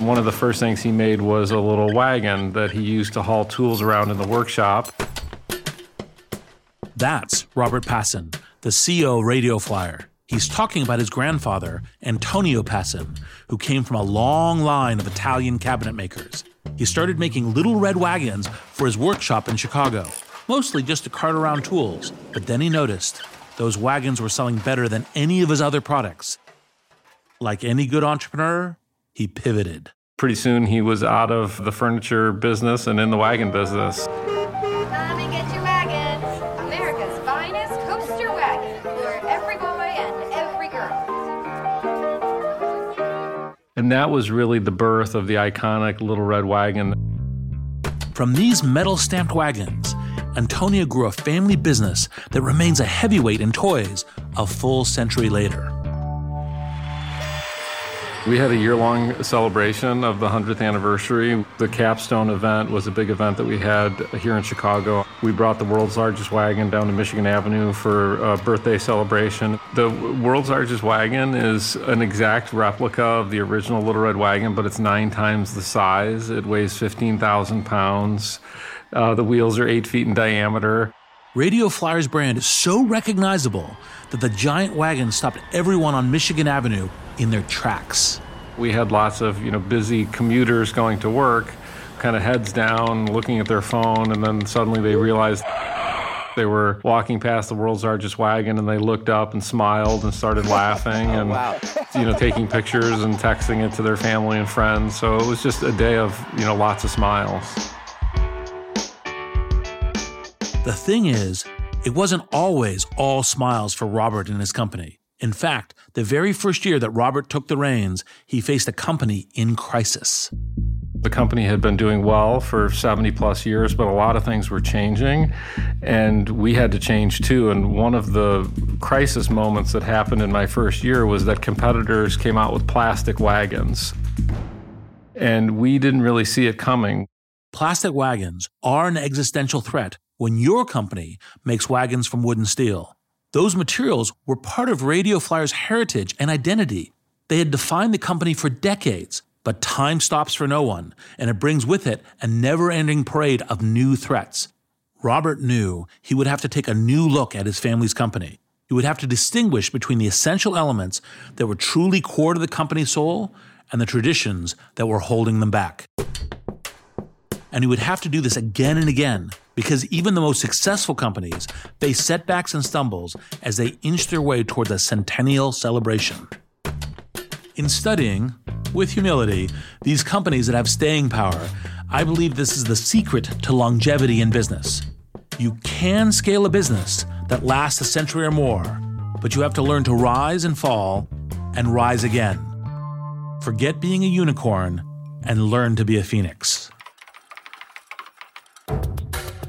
One of the first things he made was a little wagon that he used to haul tools around in the workshop. That's Robert Pasin, the CEO of Radio Flyer. He's talking about his grandfather, Antonio Pasin, who came from a long line of Italian cabinet makers. He started making little red wagons for his workshop in Chicago, mostly just to cart around tools. But then he noticed those wagons were selling better than any of his other products. Like any good entrepreneur, he pivoted. Pretty soon he was out of the furniture business and in the wagon business. Come and get your wagons. America's finest coaster wagon for every boy and every girl. And that was really the birth of the iconic Little Red Wagon. From these metal stamped wagons, Antonio grew a family business that remains a heavyweight in toys a full century later. We had a year long celebration of the 100th anniversary. The capstone event was a big event that we had here in Chicago. We brought the world's largest wagon down to Michigan Avenue for a birthday celebration. The world's largest wagon is an exact replica of the original Little Red Wagon, but it's nine times the size. It weighs 15,000 pounds. Uh, the wheels are eight feet in diameter. Radio Flyer's brand is so recognizable that the giant wagon stopped everyone on Michigan Avenue in their tracks. We had lots of you know busy commuters going to work, kind of heads down, looking at their phone, and then suddenly they realized they were walking past the world's largest wagon, and they looked up and smiled and started laughing oh, and you know taking pictures and texting it to their family and friends. So it was just a day of you know lots of smiles. The thing is, it wasn't always all smiles for Robert and his company. In fact, the very first year that Robert took the reins, he faced a company in crisis. The company had been doing well for 70 plus years, but a lot of things were changing, and we had to change too. And one of the crisis moments that happened in my first year was that competitors came out with plastic wagons, and we didn't really see it coming. Plastic wagons are an existential threat when your company makes wagons from wood and steel. Those materials were part of Radio Flyer's heritage and identity. They had defined the company for decades, but time stops for no one, and it brings with it a never ending parade of new threats. Robert knew he would have to take a new look at his family's company. He would have to distinguish between the essential elements that were truly core to the company's soul and the traditions that were holding them back. And he would have to do this again and again because even the most successful companies face setbacks and stumbles as they inch their way toward a centennial celebration. In studying, with humility, these companies that have staying power, I believe this is the secret to longevity in business. You can scale a business that lasts a century or more, but you have to learn to rise and fall and rise again. Forget being a unicorn and learn to be a phoenix.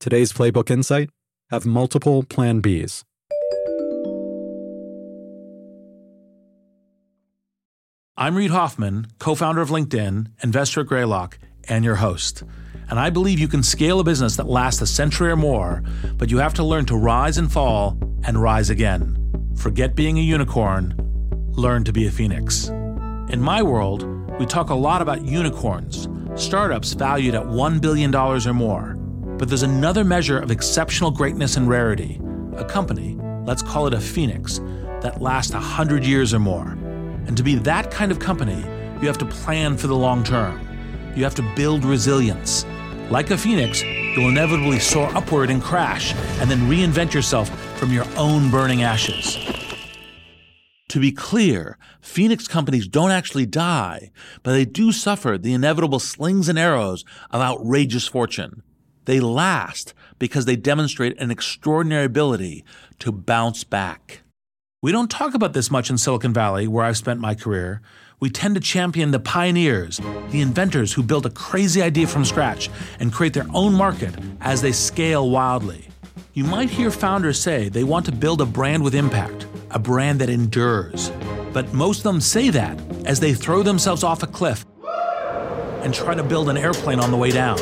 Today's Playbook Insight have multiple Plan Bs. I'm Reid Hoffman, co founder of LinkedIn, investor at Greylock, and your host. And I believe you can scale a business that lasts a century or more, but you have to learn to rise and fall and rise again. Forget being a unicorn, learn to be a phoenix. In my world, we talk a lot about unicorns, startups valued at $1 billion or more. But there's another measure of exceptional greatness and rarity a company, let's call it a phoenix, that lasts 100 years or more. And to be that kind of company, you have to plan for the long term. You have to build resilience. Like a phoenix, you'll inevitably soar upward and crash, and then reinvent yourself from your own burning ashes. To be clear, Phoenix companies don't actually die, but they do suffer the inevitable slings and arrows of outrageous fortune. They last because they demonstrate an extraordinary ability to bounce back. We don't talk about this much in Silicon Valley, where I've spent my career, we tend to champion the pioneers, the inventors who build a crazy idea from scratch and create their own market as they scale wildly. You might hear founders say they want to build a brand with impact, a brand that endures. But most of them say that as they throw themselves off a cliff and try to build an airplane on the way down.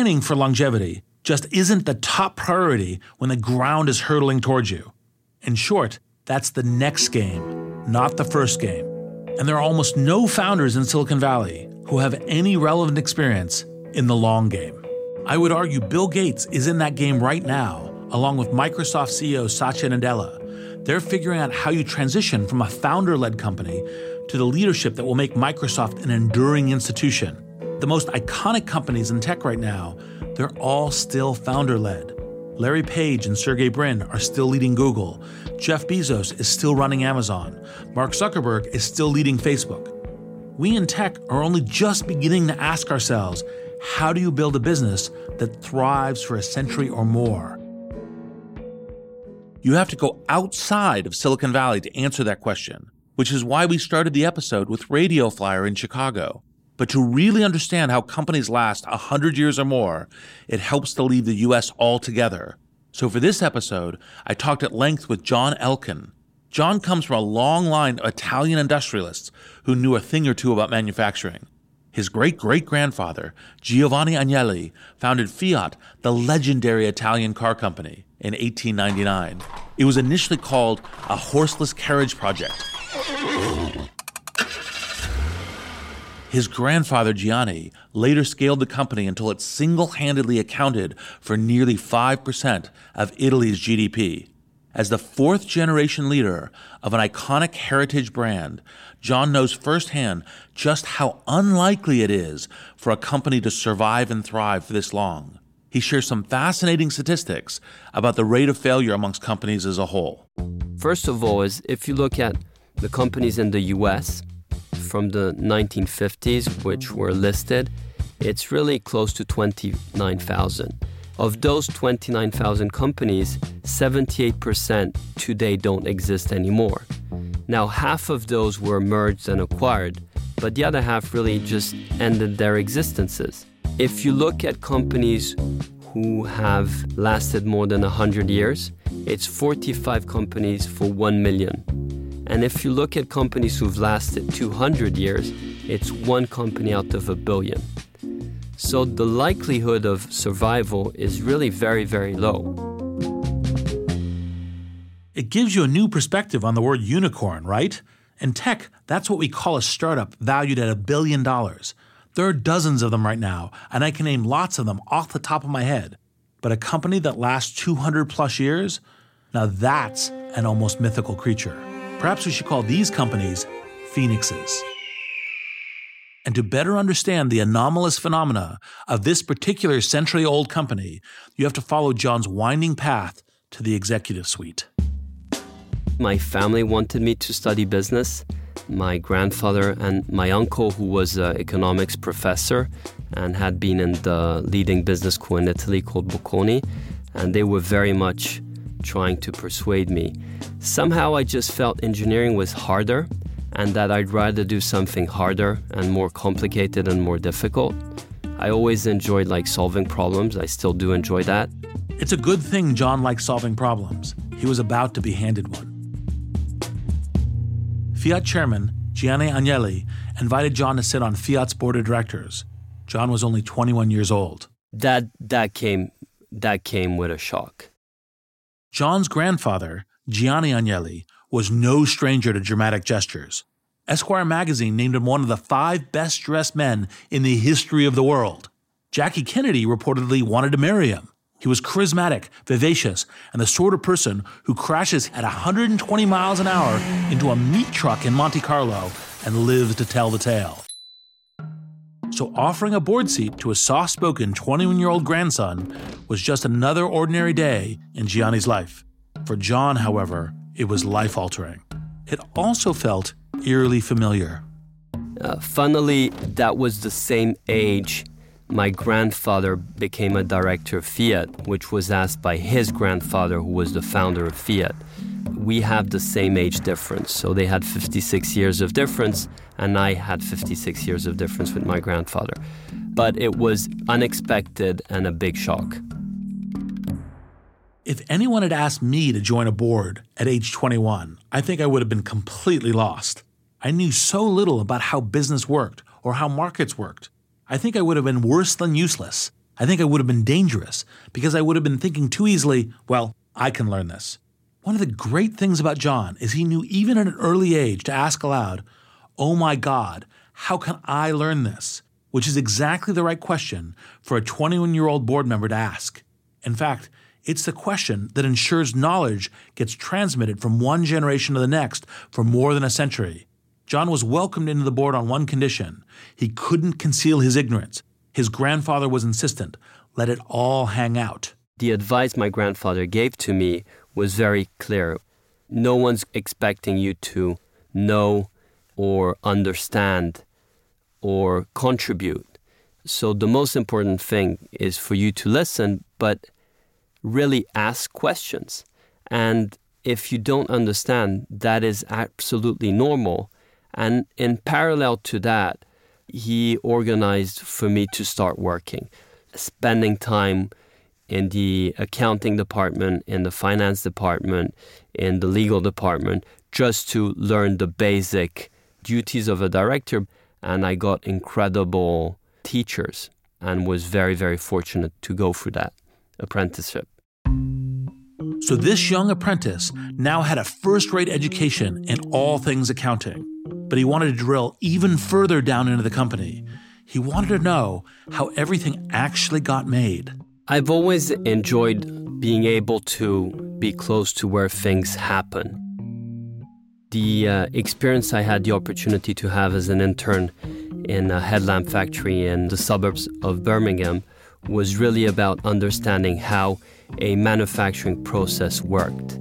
Planning for longevity just isn't the top priority when the ground is hurtling towards you. In short, that's the next game, not the first game. And there are almost no founders in Silicon Valley who have any relevant experience in the long game. I would argue Bill Gates is in that game right now, along with Microsoft CEO Satya Nadella. They're figuring out how you transition from a founder led company to the leadership that will make Microsoft an enduring institution. The most iconic companies in tech right now they're all still founder led. Larry Page and Sergey Brin are still leading Google. Jeff Bezos is still running Amazon. Mark Zuckerberg is still leading Facebook. We in tech are only just beginning to ask ourselves how do you build a business that thrives for a century or more? You have to go outside of Silicon Valley to answer that question, which is why we started the episode with Radio Flyer in Chicago. But to really understand how companies last 100 years or more, it helps to leave the US altogether. So for this episode, I talked at length with John Elkann. John comes from a long line of Italian industrialists who knew a thing or two about manufacturing. His great great grandfather, Giovanni Agnelli, founded Fiat, the legendary Italian car company, in 1899. It was initially called a horseless carriage project. His grandfather, Gianni, later scaled the company until it single handedly accounted for nearly 5% of Italy's GDP. As the fourth generation leader of an iconic heritage brand, John knows firsthand just how unlikely it is for a company to survive and thrive for this long. He shares some fascinating statistics about the rate of failure amongst companies as a whole. First of all, is if you look at the companies in the US, from the 1950s, which were listed, it's really close to 29,000. Of those 29,000 companies, 78% today don't exist anymore. Now, half of those were merged and acquired, but the other half really just ended their existences. If you look at companies who have lasted more than 100 years, it's 45 companies for 1 million. And if you look at companies who've lasted 200 years, it's one company out of a billion. So the likelihood of survival is really very, very low. It gives you a new perspective on the word unicorn, right? In tech, that's what we call a startup valued at a billion dollars. There are dozens of them right now, and I can name lots of them off the top of my head. But a company that lasts 200 plus years? Now that's an almost mythical creature. Perhaps we should call these companies phoenixes. And to better understand the anomalous phenomena of this particular century old company, you have to follow John's winding path to the executive suite. My family wanted me to study business. My grandfather and my uncle, who was an economics professor and had been in the leading business school in Italy called Bocconi, and they were very much trying to persuade me. Somehow I just felt engineering was harder and that I'd rather do something harder and more complicated and more difficult. I always enjoyed like solving problems. I still do enjoy that. It's a good thing John liked solving problems. He was about to be handed one. Fiat chairman Gianni Agnelli invited John to sit on Fiat's board of directors. John was only 21 years old. That that came that came with a shock. John's grandfather, Gianni Agnelli, was no stranger to dramatic gestures. Esquire magazine named him one of the five best dressed men in the history of the world. Jackie Kennedy reportedly wanted to marry him. He was charismatic, vivacious, and the sort of person who crashes at 120 miles an hour into a meat truck in Monte Carlo and lives to tell the tale. So, offering a board seat to a soft spoken 21 year old grandson was just another ordinary day in Gianni's life. For John, however, it was life altering. It also felt eerily familiar. Uh, funnily, that was the same age my grandfather became a director of Fiat, which was asked by his grandfather, who was the founder of Fiat. We have the same age difference. So they had 56 years of difference, and I had 56 years of difference with my grandfather. But it was unexpected and a big shock. If anyone had asked me to join a board at age 21, I think I would have been completely lost. I knew so little about how business worked or how markets worked. I think I would have been worse than useless. I think I would have been dangerous because I would have been thinking too easily, well, I can learn this. One of the great things about John is he knew even at an early age to ask aloud, Oh my God, how can I learn this? Which is exactly the right question for a 21 year old board member to ask. In fact, it's the question that ensures knowledge gets transmitted from one generation to the next for more than a century. John was welcomed into the board on one condition he couldn't conceal his ignorance. His grandfather was insistent let it all hang out. The advice my grandfather gave to me was very clear. No one's expecting you to know or understand or contribute. So the most important thing is for you to listen, but really ask questions. And if you don't understand, that is absolutely normal. And in parallel to that, he organized for me to start working, spending time in the accounting department, in the finance department, in the legal department, just to learn the basic duties of a director. And I got incredible teachers and was very, very fortunate to go through that apprenticeship. So, this young apprentice now had a first rate education in all things accounting, but he wanted to drill even further down into the company. He wanted to know how everything actually got made. I've always enjoyed being able to be close to where things happen. The uh, experience I had the opportunity to have as an intern in a headlamp factory in the suburbs of Birmingham was really about understanding how a manufacturing process worked.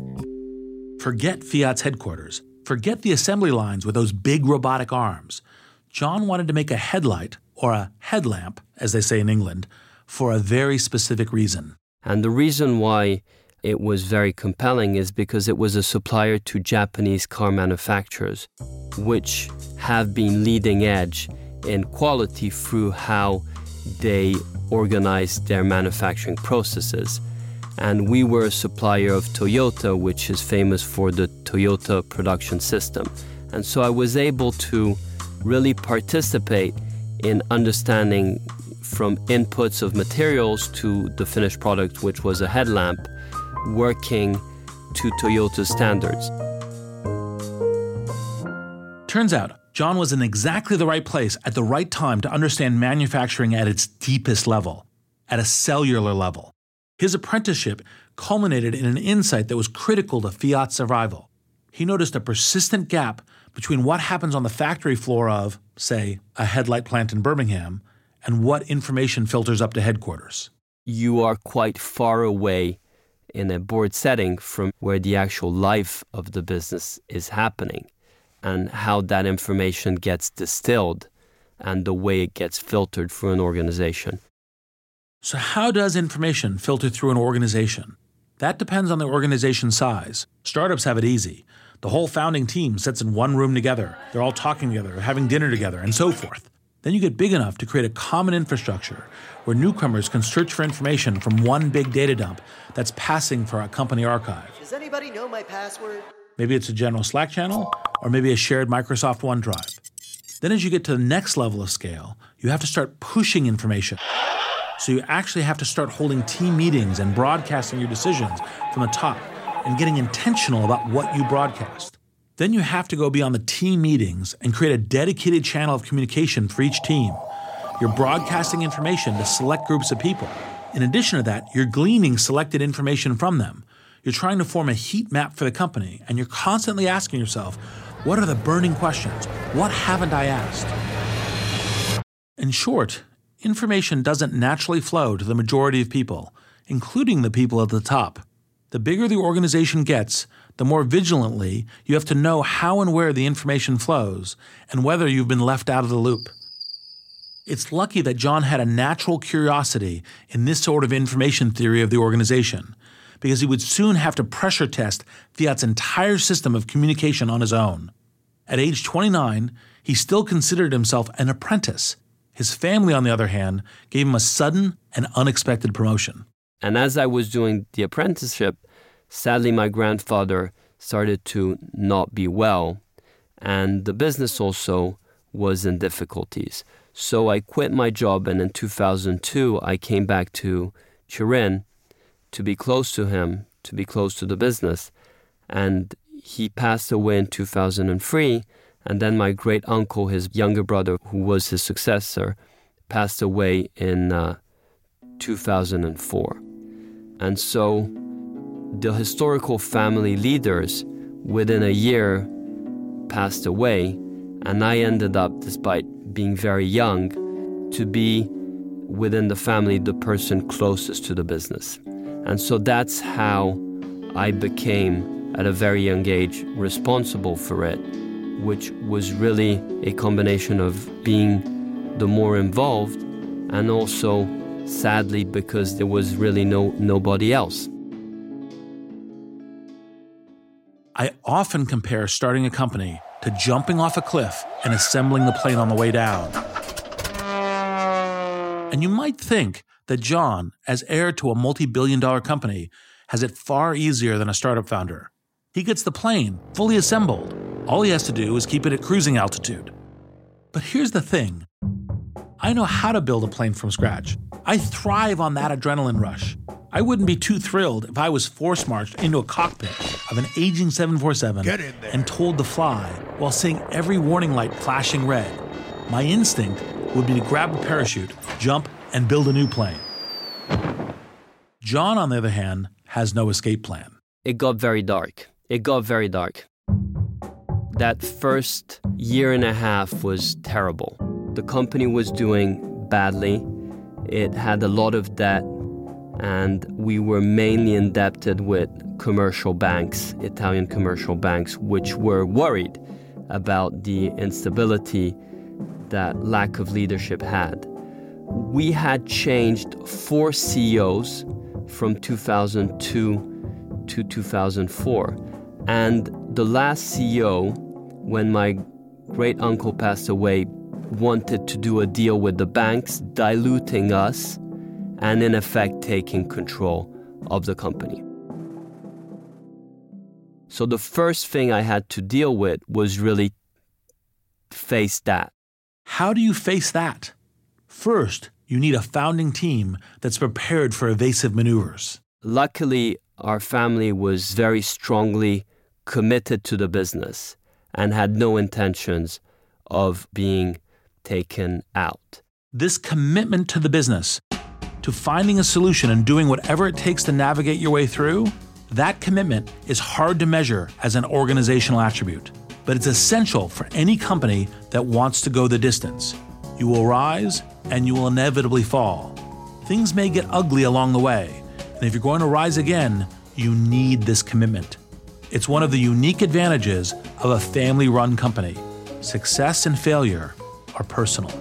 Forget Fiat's headquarters. Forget the assembly lines with those big robotic arms. John wanted to make a headlight, or a headlamp, as they say in England, for a very specific reason. And the reason why it was very compelling is because it was a supplier to Japanese car manufacturers, which have been leading edge in quality through how they organize their manufacturing processes. And we were a supplier of Toyota, which is famous for the Toyota production system. And so I was able to really participate in understanding from inputs of materials to the finished product, which was a headlamp, working to Toyota standards. Turns out, John was in exactly the right place at the right time to understand manufacturing at its deepest level, at a cellular level. His apprenticeship culminated in an insight that was critical to Fiat's survival. He noticed a persistent gap between what happens on the factory floor of, say, a headlight plant in Birmingham and what information filters up to headquarters. You are quite far away in a board setting from where the actual life of the business is happening and how that information gets distilled and the way it gets filtered through an organization. So, how does information filter through an organization? That depends on the organization size. Startups have it easy. The whole founding team sits in one room together. They're all talking together, having dinner together, and so forth. Then you get big enough to create a common infrastructure where newcomers can search for information from one big data dump that's passing for a company archive. Does anybody know my password? Maybe it's a general Slack channel, or maybe a shared Microsoft OneDrive. Then, as you get to the next level of scale, you have to start pushing information. So, you actually have to start holding team meetings and broadcasting your decisions from the top and getting intentional about what you broadcast. Then, you have to go beyond the team meetings and create a dedicated channel of communication for each team. You're broadcasting information to select groups of people. In addition to that, you're gleaning selected information from them you're trying to form a heat map for the company, and you're constantly asking yourself, what are the burning questions? What haven't I asked? In short, information doesn't naturally flow to the majority of people, including the people at the top. The bigger the organization gets, the more vigilantly you have to know how and where the information flows and whether you've been left out of the loop. It's lucky that John had a natural curiosity in this sort of information theory of the organization because he would soon have to pressure test Fiat's entire system of communication on his own. At age 29, he still considered himself an apprentice. His family, on the other hand, gave him a sudden and unexpected promotion. And as I was doing the apprenticeship, sadly, my grandfather started to not be well, and the business also was in difficulties. So I quit my job, and in 2002, I came back to Turin to be close to him, to be close to the business. And he passed away in 2003. And then my great uncle, his younger brother, who was his successor, passed away in uh, 2004. And so the historical family leaders within a year passed away. And I ended up, despite being very young, to be within the family the person closest to the business. And so that's how I became, at a very young age, responsible for it, which was really a combination of being the more involved and also, sadly, because there was really no, nobody else. I often compare starting a company to jumping off a cliff and assembling the plane on the way down. And you might think that John, as heir to a multi billion dollar company, has it far easier than a startup founder. He gets the plane fully assembled. All he has to do is keep it at cruising altitude. But here's the thing I know how to build a plane from scratch. I thrive on that adrenaline rush. I wouldn't be too thrilled if I was force marched into a cockpit of an aging 747 and told to fly while seeing every warning light flashing red. My instinct would be to grab a parachute, jump, and build a new plane. John, on the other hand, has no escape plan. It got very dark. It got very dark. That first year and a half was terrible. The company was doing badly. It had a lot of debt, and we were mainly indebted with commercial banks, Italian commercial banks, which were worried about the instability that lack of leadership had we had changed four CEOs from 2002 to 2004. And the last CEO, when my great uncle passed away, wanted to do a deal with the banks, diluting us and, in effect, taking control of the company. So, the first thing I had to deal with was really face that. How do you face that? First, you need a founding team that's prepared for evasive maneuvers. Luckily, our family was very strongly committed to the business and had no intentions of being taken out. This commitment to the business, to finding a solution and doing whatever it takes to navigate your way through, that commitment is hard to measure as an organizational attribute, but it's essential for any company that wants to go the distance. You will rise and you will inevitably fall. Things may get ugly along the way, and if you're going to rise again, you need this commitment. It's one of the unique advantages of a family run company. Success and failure are personal.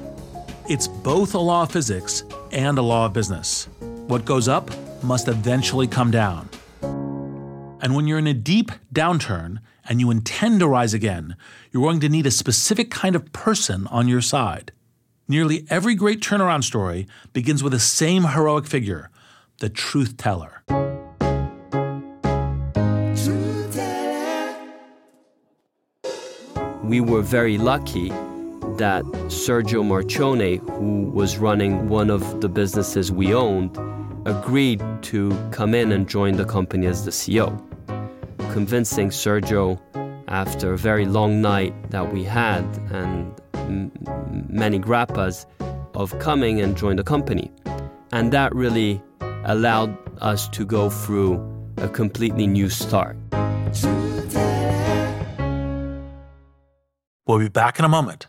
It's both a law of physics and a law of business. What goes up must eventually come down. And when you're in a deep downturn and you intend to rise again, you're going to need a specific kind of person on your side. Nearly every great turnaround story begins with the same heroic figure the truth teller. We were very lucky that Sergio Marchionne, who was running one of the businesses we owned, agreed to come in and join the company as the CEO, convincing Sergio after a very long night that we had and m- many grappas of coming and join the company. And that really allowed us to go through a completely new start. We'll be back in a moment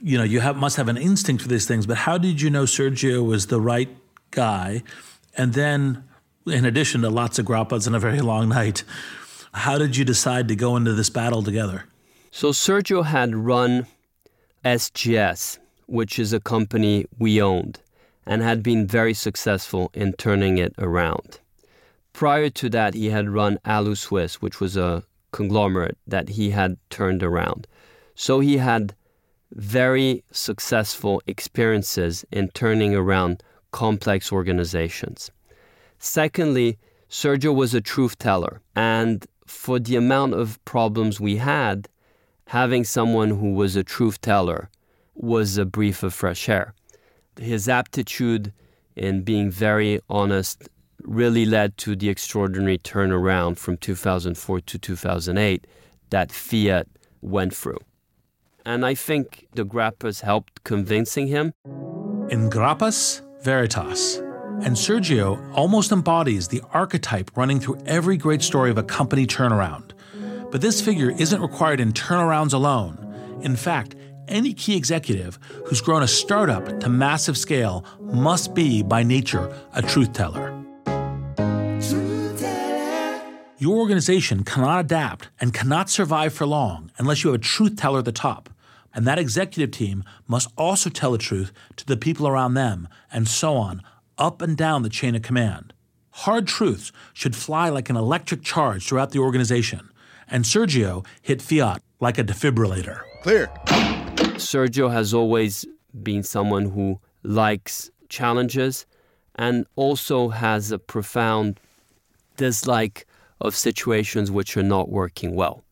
you know, you have must have an instinct for these things, but how did you know Sergio was the right guy? And then, in addition to lots of grappas and a very long night, how did you decide to go into this battle together? So Sergio had run SGS, which is a company we owned, and had been very successful in turning it around. Prior to that, he had run Alusuisse, which was a conglomerate that he had turned around. So he had very successful experiences in turning around complex organizations. Secondly, Sergio was a truth teller, and for the amount of problems we had, having someone who was a truth teller was a breath of fresh air. His aptitude in being very honest really led to the extraordinary turnaround from 2004 to 2008 that Fiat went through. And I think the Grappas helped convincing him. In Grappas Veritas. And Sergio almost embodies the archetype running through every great story of a company turnaround. But this figure isn't required in turnarounds alone. In fact, any key executive who's grown a startup to massive scale must be, by nature, a truth teller. Your organization cannot adapt and cannot survive for long unless you have a truth teller at the top. And that executive team must also tell the truth to the people around them, and so on, up and down the chain of command. Hard truths should fly like an electric charge throughout the organization. And Sergio hit Fiat like a defibrillator. Clear. Sergio has always been someone who likes challenges and also has a profound dislike of situations which are not working well.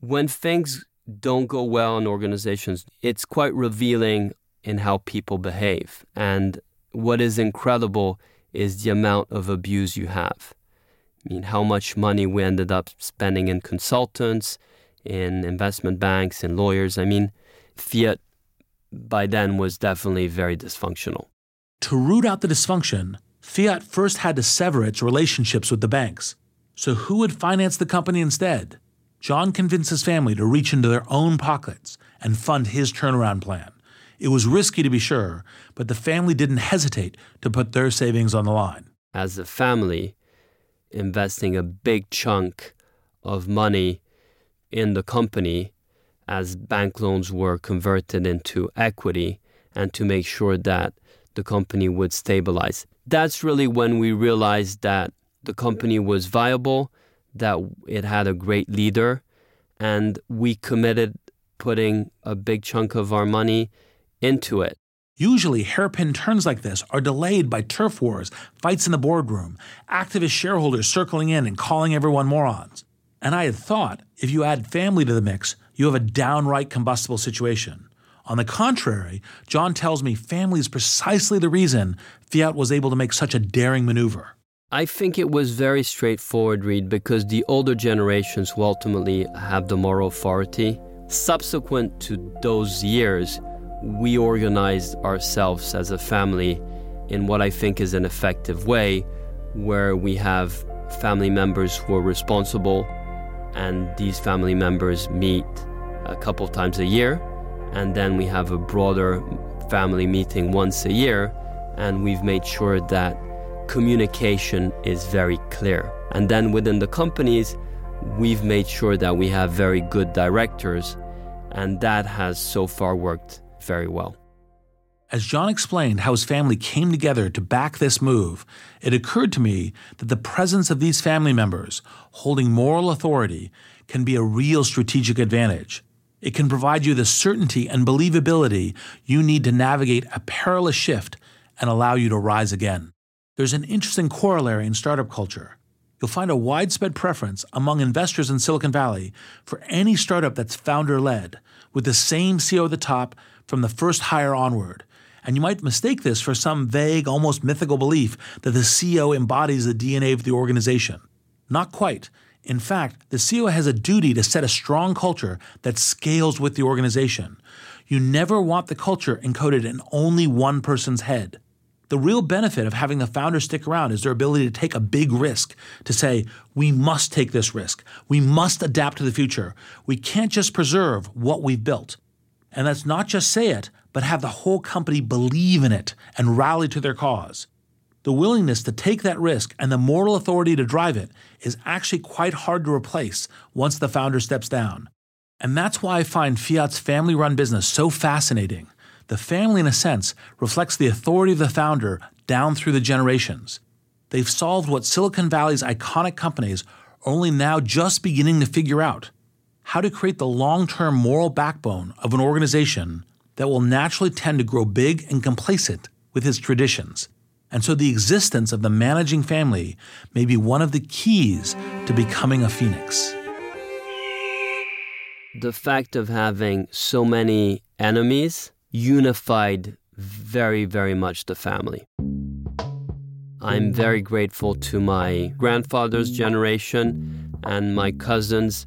When things don't go well in organizations, it's quite revealing in how people behave. And what is incredible is the amount of abuse you have. I mean, how much money we ended up spending in consultants, in investment banks, in lawyers. I mean, fiat by then was definitely very dysfunctional. To root out the dysfunction, Fiat first had to sever its relationships with the banks. So, who would finance the company instead? John convinced his family to reach into their own pockets and fund his turnaround plan. It was risky to be sure, but the family didn't hesitate to put their savings on the line. As a family, investing a big chunk of money in the company as bank loans were converted into equity and to make sure that the company would stabilize. That's really when we realized that the company was viable, that it had a great leader, and we committed putting a big chunk of our money into it. Usually, hairpin turns like this are delayed by turf wars, fights in the boardroom, activist shareholders circling in and calling everyone morons. And I had thought if you add family to the mix, you have a downright combustible situation. On the contrary, John tells me family is precisely the reason Fiat was able to make such a daring maneuver. I think it was very straightforward, Reid, because the older generations who ultimately have the moral authority. Subsequent to those years, we organized ourselves as a family in what I think is an effective way, where we have family members who are responsible, and these family members meet a couple times a year, and then we have a broader family meeting once a year, and we've made sure that communication is very clear. And then within the companies, we've made sure that we have very good directors, and that has so far worked very well. As John explained how his family came together to back this move, it occurred to me that the presence of these family members holding moral authority can be a real strategic advantage. It can provide you the certainty and believability you need to navigate a perilous shift and allow you to rise again. There's an interesting corollary in startup culture. You'll find a widespread preference among investors in Silicon Valley for any startup that's founder led, with the same CEO at the top from the first hire onward. And you might mistake this for some vague, almost mythical belief that the CEO embodies the DNA of the organization. Not quite. In fact, the CEO has a duty to set a strong culture that scales with the organization. You never want the culture encoded in only one person's head. The real benefit of having the founders stick around is their ability to take a big risk, to say, we must take this risk. We must adapt to the future. We can't just preserve what we've built. And let's not just say it, but have the whole company believe in it and rally to their cause. The willingness to take that risk and the moral authority to drive it is actually quite hard to replace once the founder steps down. And that's why I find Fiat's family run business so fascinating. The family, in a sense, reflects the authority of the founder down through the generations. They've solved what Silicon Valley's iconic companies are only now just beginning to figure out how to create the long term moral backbone of an organization that will naturally tend to grow big and complacent with its traditions. And so the existence of the managing family may be one of the keys to becoming a phoenix. The fact of having so many enemies unified very, very much the family. I'm very grateful to my grandfather's generation and my cousins.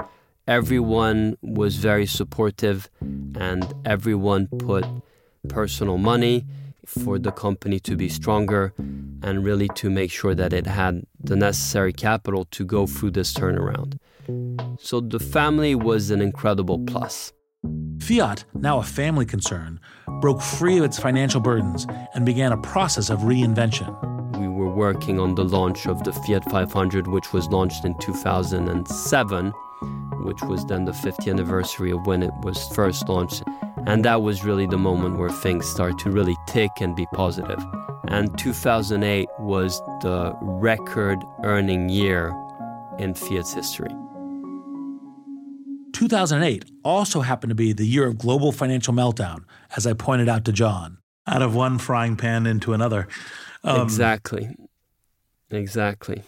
Everyone was very supportive and everyone put personal money for the company to be stronger and really to make sure that it had the necessary capital to go through this turnaround. So the family was an incredible plus. Fiat, now a family concern, broke free of its financial burdens and began a process of reinvention. We were working on the launch of the Fiat 500, which was launched in 2007, which was then the 50th anniversary of when it was first launched. And that was really the moment where things started to really tick and be positive. And 2008 was the record earning year in Fiat's history. 2008 also happened to be the year of global financial meltdown, as I pointed out to John. Out of one frying pan into another. Um, exactly. Exactly.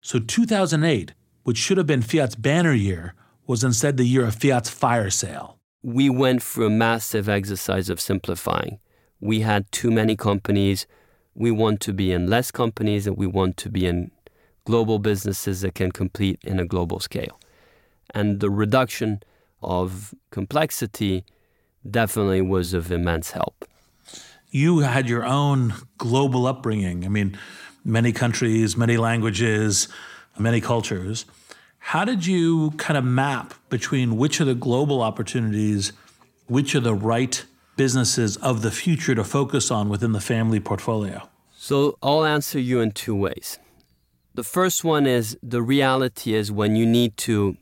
So 2008, which should have been Fiat's banner year, was instead the year of Fiat's fire sale. We went through a massive exercise of simplifying. We had too many companies. We want to be in less companies and we want to be in global businesses that can compete in a global scale. And the reduction of complexity definitely was of immense help. You had your own global upbringing. I mean, many countries, many languages, many cultures. How did you kind of map between which are the global opportunities, which are the right businesses of the future to focus on within the family portfolio? So I'll answer you in two ways. The first one is the reality is when you need to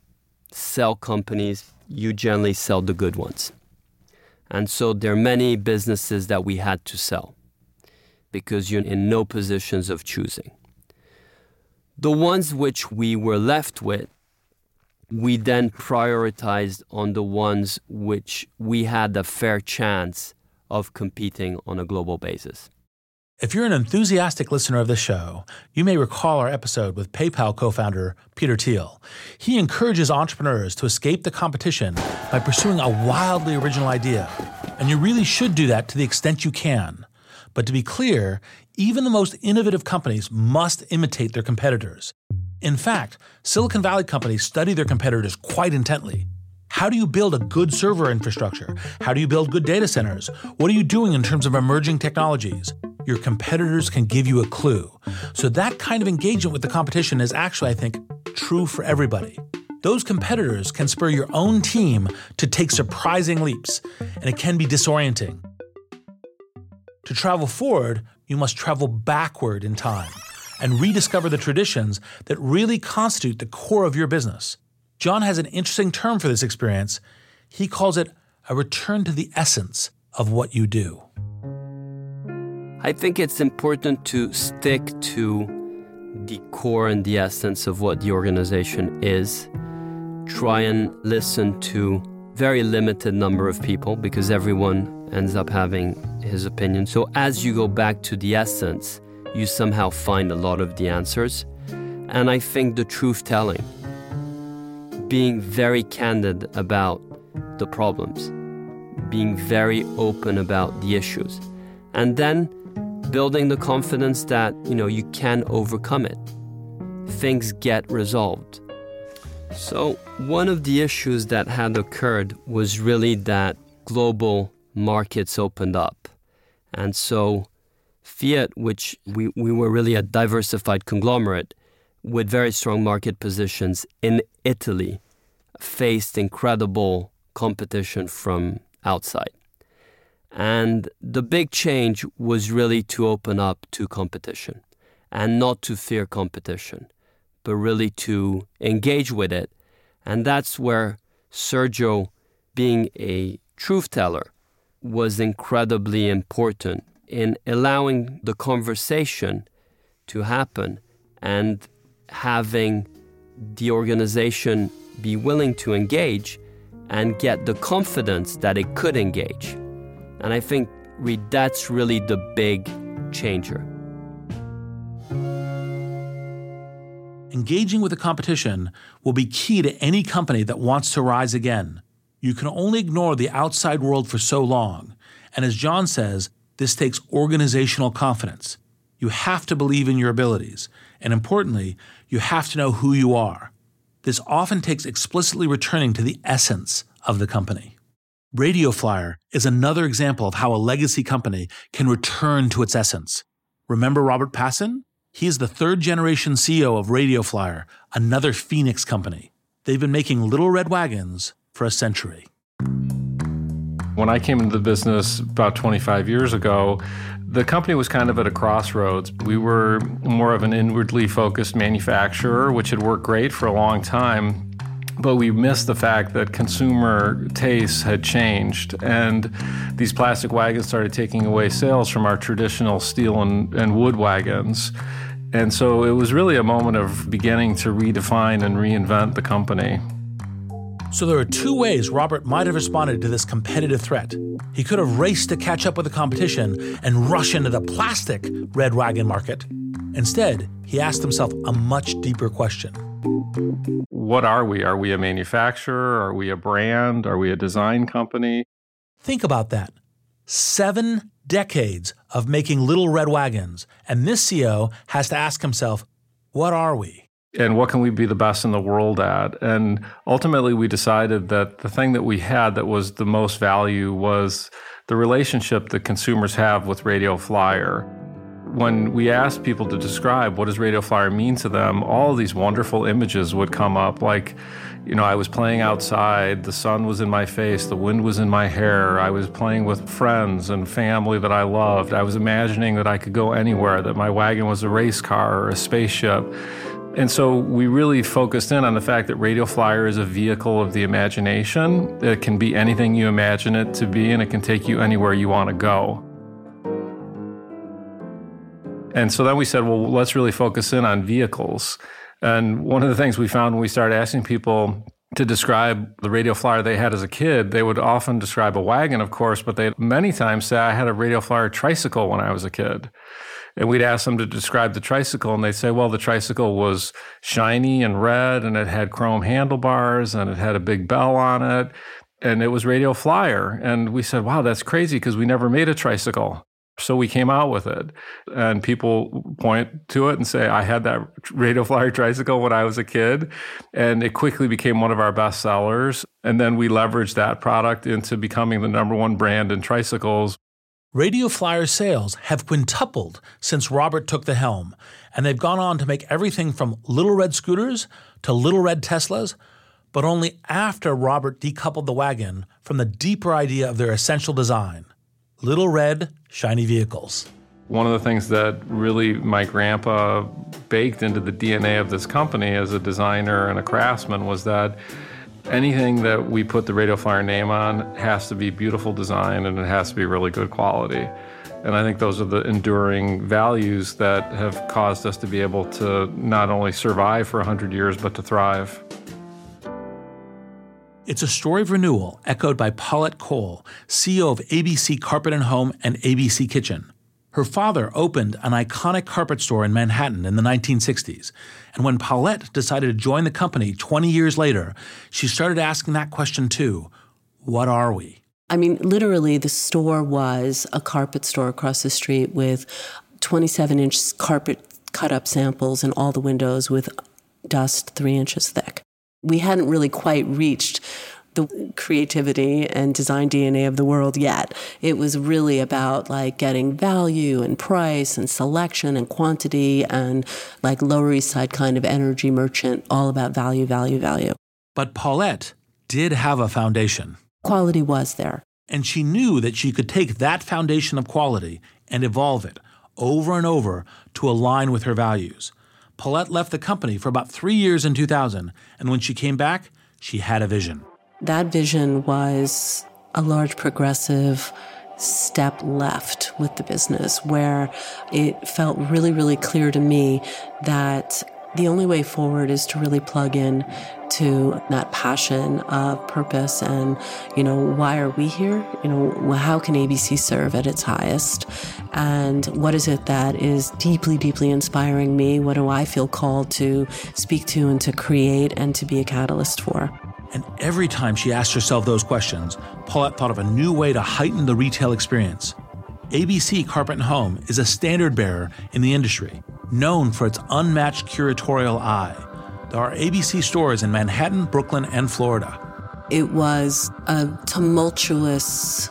sell companies, you generally sell the good ones. And so there are many businesses that we had to sell because you're in no positions of choosing. The ones which we were left with, we then prioritized on the ones which we had a fair chance of competing on a global basis. If you're an enthusiastic listener of the show, you may recall our episode with PayPal co founder Peter Thiel. He encourages entrepreneurs to escape the competition by pursuing a wildly original idea. And you really should do that to the extent you can. But to be clear, even the most innovative companies must imitate their competitors. In fact, Silicon Valley companies study their competitors quite intently. How do you build a good server infrastructure? How do you build good data centers? What are you doing in terms of emerging technologies? Your competitors can give you a clue. So, that kind of engagement with the competition is actually, I think, true for everybody. Those competitors can spur your own team to take surprising leaps, and it can be disorienting. To travel forward, you must travel backward in time and rediscover the traditions that really constitute the core of your business. John has an interesting term for this experience. He calls it a return to the essence of what you do. I think it's important to stick to the core and the essence of what the organization is. Try and listen to very limited number of people because everyone ends up having his opinion. So as you go back to the essence, you somehow find a lot of the answers. And I think the truth telling being very candid about the problems, being very open about the issues, and then building the confidence that you know you can overcome it. Things get resolved. So one of the issues that had occurred was really that global markets opened up. And so Fiat, which we, we were really a diversified conglomerate, with very strong market positions in Italy faced incredible competition from outside. And the big change was really to open up to competition and not to fear competition, but really to engage with it. And that's where Sergio, being a truth teller, was incredibly important in allowing the conversation to happen and having the organization be willing to engage and get the confidence that it could engage. And I think that's really the big changer. Engaging with the competition will be key to any company that wants to rise again. You can only ignore the outside world for so long. And as John says, this takes organizational confidence. You have to believe in your abilities. And importantly, you have to know who you are. This often takes explicitly returning to the essence of the company. Radio Flyer is another example of how a legacy company can return to its essence. Remember Robert Pasin? He is the third generation CEO of Radio Flyer, another Phoenix company. They've been making little red wagons for a century. When I came into the business about 25 years ago, the company was kind of at a crossroads. We were more of an inwardly focused manufacturer, which had worked great for a long time. But we missed the fact that consumer tastes had changed, and these plastic wagons started taking away sales from our traditional steel and, and wood wagons. And so it was really a moment of beginning to redefine and reinvent the company. So there are two ways Robert might have responded to this competitive threat. He could have raced to catch up with the competition and rush into the plastic red wagon market. Instead, he asked himself a much deeper question. What are we? Are we a manufacturer? Are we a brand? Are we a design company? Think about that. Seven decades of making little red wagons, and this CEO has to ask himself, what are we? and what can we be the best in the world at? And ultimately, we decided that the thing that we had that was the most value was the relationship that consumers have with Radio Flyer. When we asked people to describe what does Radio Flyer mean to them, all these wonderful images would come up like, you know, I was playing outside, the sun was in my face, the wind was in my hair, I was playing with friends and family that I loved. I was imagining that I could go anywhere, that my wagon was a race car or a spaceship. And so we really focused in on the fact that Radio Flyer is a vehicle of the imagination. It can be anything you imagine it to be, and it can take you anywhere you want to go. And so then we said, well, let's really focus in on vehicles. And one of the things we found when we started asking people to describe the radio flyer they had as a kid, they would often describe a wagon, of course, but they many times say, I had a radio flyer tricycle when I was a kid. And we'd ask them to describe the tricycle, and they'd say, well, the tricycle was shiny and red, and it had chrome handlebars, and it had a big bell on it, and it was Radio Flyer. And we said, wow, that's crazy because we never made a tricycle. So we came out with it. And people point to it and say, I had that Radio Flyer tricycle when I was a kid. And it quickly became one of our best sellers. And then we leveraged that product into becoming the number one brand in tricycles. Radio Flyer sales have quintupled since Robert took the helm, and they've gone on to make everything from little red scooters to little red Teslas, but only after Robert decoupled the wagon from the deeper idea of their essential design little red, shiny vehicles. One of the things that really my grandpa baked into the DNA of this company as a designer and a craftsman was that anything that we put the Radio Flyer name on has to be beautiful design and it has to be really good quality. And I think those are the enduring values that have caused us to be able to not only survive for 100 years, but to thrive. It's a story of renewal echoed by Paulette Cole, CEO of ABC Carpet and Home and ABC Kitchen. Her father opened an iconic carpet store in Manhattan in the 1960s. And when Paulette decided to join the company 20 years later, she started asking that question too What are we? I mean, literally, the store was a carpet store across the street with 27 inch carpet cut up samples in all the windows with dust three inches thick. We hadn't really quite reached the creativity and design DNA of the world yet. It was really about like getting value and price and selection and quantity and like Lower East Side kind of energy merchant, all about value, value, value. But Paulette did have a foundation. Quality was there. And she knew that she could take that foundation of quality and evolve it over and over to align with her values. Paulette left the company for about three years in 2000, and when she came back, she had a vision. That vision was a large progressive step left with the business where it felt really, really clear to me that the only way forward is to really plug in to that passion of purpose and you know why are we here? You know how can abc serve at its highest? And what is it that is deeply deeply inspiring me? What do i feel called to speak to and to create and to be a catalyst for? And every time she asked herself those questions, Paulette thought of a new way to heighten the retail experience. ABC Carpet and Home is a standard bearer in the industry, known for its unmatched curatorial eye. There are ABC stores in Manhattan, Brooklyn, and Florida. It was a tumultuous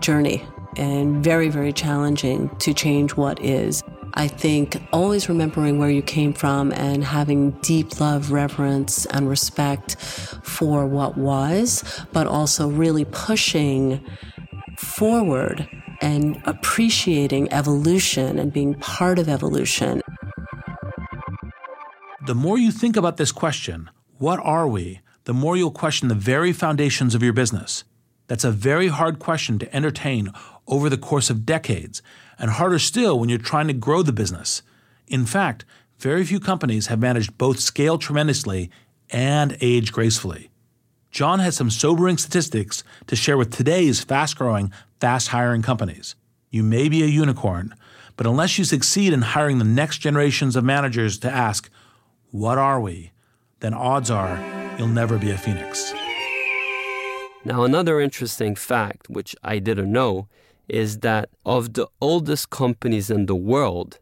journey and very, very challenging to change what is. I think always remembering where you came from and having deep love, reverence, and respect for what was, but also really pushing forward and appreciating evolution and being part of evolution. The more you think about this question, what are we, the more you'll question the very foundations of your business. That's a very hard question to entertain over the course of decades, and harder still when you're trying to grow the business. In fact, very few companies have managed both scale tremendously and age gracefully. John has some sobering statistics to share with today's fast growing, fast hiring companies. You may be a unicorn, but unless you succeed in hiring the next generations of managers to ask, What are we? then odds are you'll never be a phoenix. Now, another interesting fact, which I didn't know, is that of the oldest companies in the world,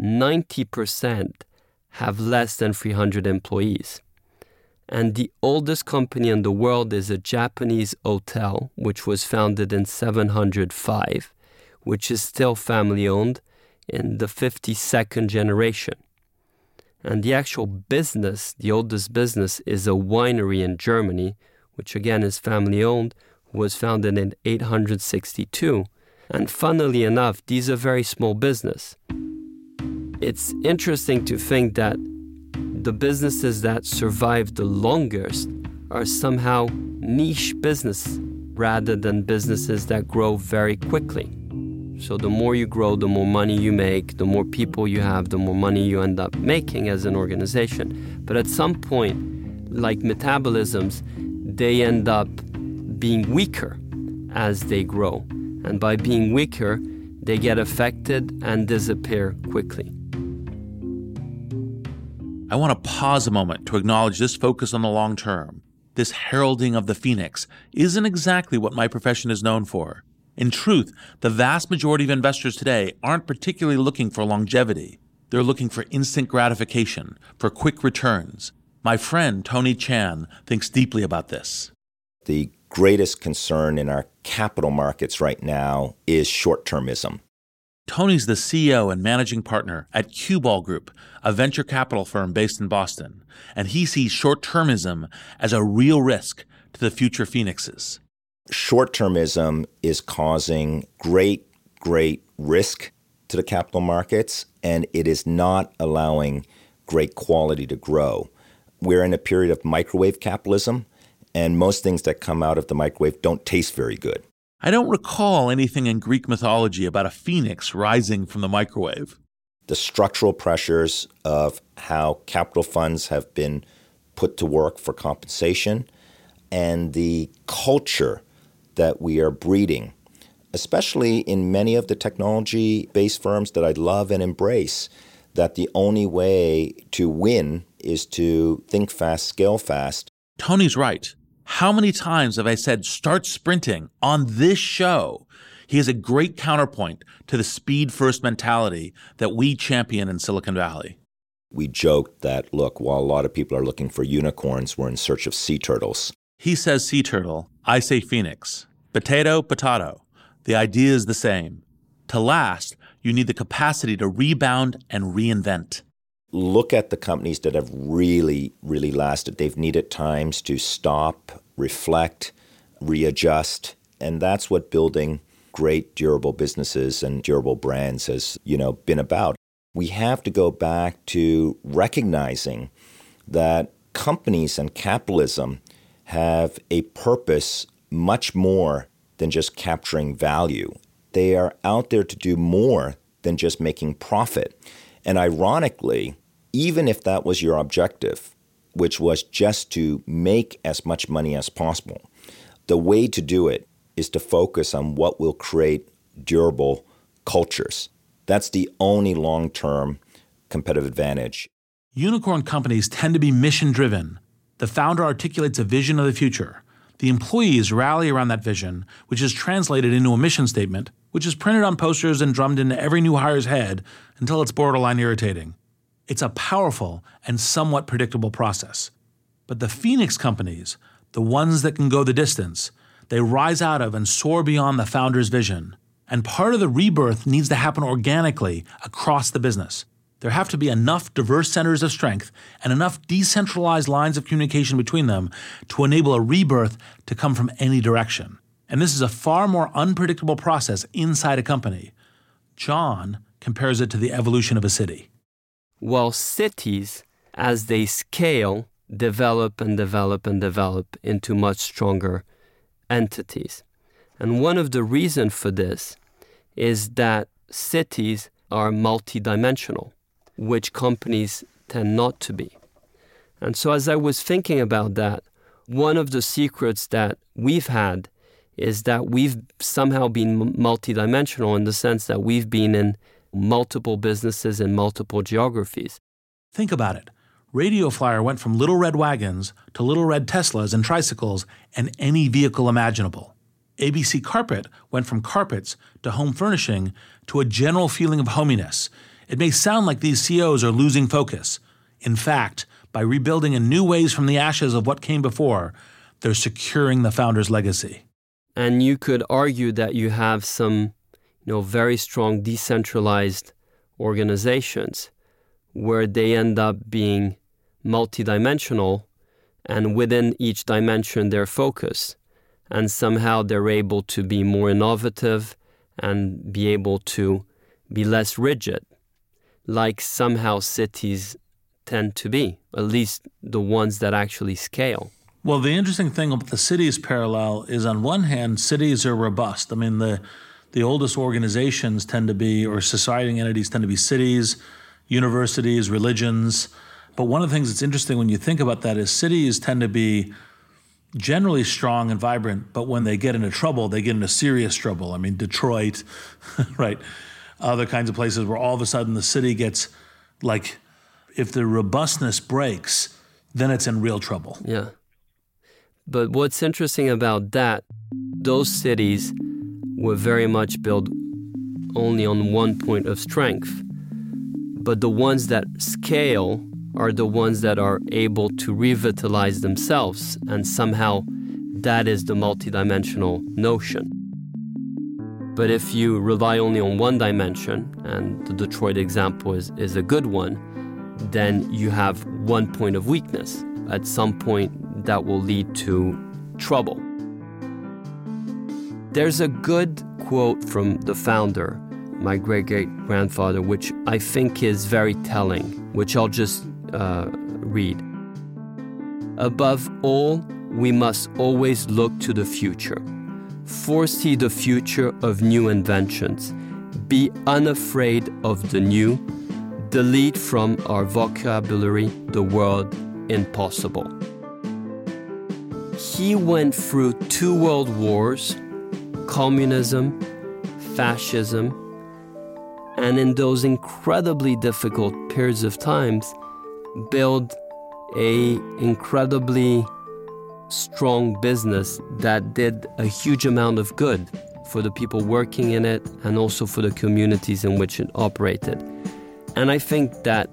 90% have less than 300 employees. And the oldest company in the world is a Japanese hotel, which was founded in 705, which is still family owned in the 52nd generation. And the actual business, the oldest business, is a winery in Germany, which again is family owned, was founded in 862. And funnily enough, these are very small business. It's interesting to think that the businesses that survive the longest are somehow niche business rather than businesses that grow very quickly. So the more you grow, the more money you make, the more people you have, the more money you end up making as an organization. But at some point, like metabolisms, they end up being weaker as they grow. And by being weaker, they get affected and disappear quickly. I want to pause a moment to acknowledge this focus on the long term. This heralding of the phoenix isn't exactly what my profession is known for. In truth, the vast majority of investors today aren't particularly looking for longevity. They're looking for instant gratification, for quick returns. My friend Tony Tjan thinks deeply about this. The greatest concern in our capital markets right now is short termism. Tony's the CEO and managing partner at Cue Ball Group, a venture capital firm based in Boston, and he sees short termism as a real risk to the future phoenixes short termism is causing great, great risk to the capital markets, and it is not allowing great quality to grow. We're in a period of microwave capitalism, and most things that come out of the microwave don't taste very good. I don't recall anything in Greek mythology about a phoenix rising from the microwave. The structural pressures of how capital funds have been put to work for compensation and the culture that we are breeding, especially in many of the technology based firms that I love and embrace, that the only way to win is to think fast, scale fast. Tony's right. How many times have I said, start sprinting on this show? He is a great counterpoint to the speed first mentality that we champion in Silicon Valley. We joked that, look, while a lot of people are looking for unicorns, we're in search of sea turtles. He says sea turtle, I say phoenix. Potato, potato. The idea is the same. To last, you need the capacity to rebound and reinvent. Look at the companies that have really, really lasted. They've needed times to stop, reflect, readjust, and that's what building great durable businesses and durable brands has, you know, been about. We have to go back to recognizing that companies and capitalism have a purpose much more than just capturing value. They are out there to do more than just making profit. And ironically, even if that was your objective, which was just to make as much money as possible, the way to do it is to focus on what will create durable cultures. That's the only long term competitive advantage. Unicorn companies tend to be mission driven. The founder articulates a vision of the future. The employees rally around that vision, which is translated into a mission statement, which is printed on posters and drummed into every new hire's head until it's borderline irritating. It's a powerful and somewhat predictable process. But the Phoenix companies, the ones that can go the distance, they rise out of and soar beyond the founder's vision. And part of the rebirth needs to happen organically across the business. There have to be enough diverse centers of strength and enough decentralized lines of communication between them to enable a rebirth to come from any direction. And this is a far more unpredictable process inside a company. John compares it to the evolution of a city. Well, cities, as they scale, develop and develop and develop into much stronger entities. And one of the reasons for this is that cities are multidimensional which companies tend not to be. And so, as I was thinking about that, One of the secrets that we've had is that we've somehow been multidimensional in the sense that we've been in multiple businesses in multiple geographies. Think about it. Radio Flyer went from little red wagons to little red Teslas and tricycles and any vehicle imaginable. ABC Carpet went from carpets to home furnishing to a general feeling of hominess. It may sound like these CEOs are losing focus. In fact, by rebuilding in new ways from the ashes of what came before, they're securing the founder's legacy. And you could argue that you have some, you know, very strong decentralized organizations where they end up being multidimensional and within each dimension their focus and somehow they're able to be more innovative and be able to be less rigid like somehow cities tend to be at least the ones that actually scale. Well the interesting thing about the cities parallel is on one hand cities are robust. I mean the the oldest organizations tend to be or society entities tend to be cities universities religions but one of the things that's interesting when you think about that is cities tend to be generally strong and vibrant, but when they get into trouble, they get into serious trouble. I mean, Detroit, right? Other kinds of places where all of a sudden the city gets like, if the robustness breaks, then it's in real trouble. Yeah. But what's interesting about that, those cities were very much built only on one point of strength. But the ones that scale are the ones that are able to revitalize themselves, and somehow that is the multidimensional notion. But if you rely only on one dimension, and the Detroit example is, is a good one, then you have one point of weakness. At some point, that will lead to trouble. There's a good quote from the founder, my great great grandfather, which I think is very telling, which I'll just uh, read. Above all, we must always look to the future. Foresee the future of new inventions. Be unafraid of the new. Delete from our vocabulary the word impossible. He went through two world wars, communism, fascism, and in those incredibly difficult periods of times, build a incredibly strong business that did a huge amount of good for the people working in it and also for the communities in which it operated. And I think that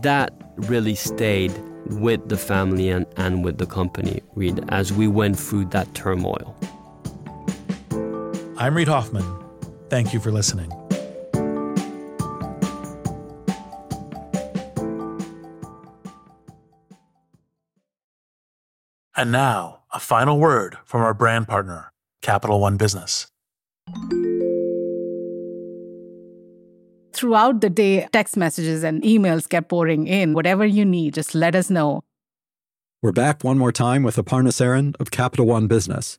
that really stayed with the family and, and with the company, Reid, as we went through that turmoil. I'm Reid Hoffman. Thank you for listening. And now, a final word from our brand partner, Capital One Business. Throughout the day, text messages and emails kept pouring in. Whatever you need, just let us know. We're back one more time with Aparna Saran of Capital One Business.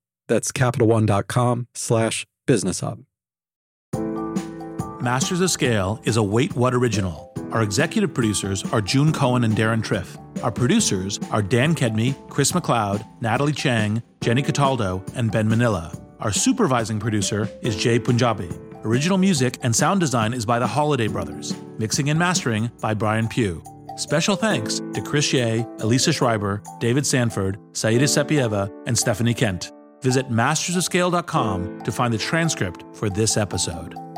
That's CapitalOne.com slash business hub. Masters of Scale is a Wait What original. Our executive producers are June Cohen and Deron Triff. Our producers are Dan Kedmey, Chris McLeod, Natalie Chang, Jenny Cataldo, and Ben Manila. Our supervising producer is Jai Punjabi. Original music and sound design is by the Holiday Brothers. Mixing and mastering by Brian Pugh. Special thanks to Chris Ye, Elisa Schreiber, David Sanford, Saida Sapieva, and Stephanie Kent. Visit mastersofscale.com to find the transcript for this episode.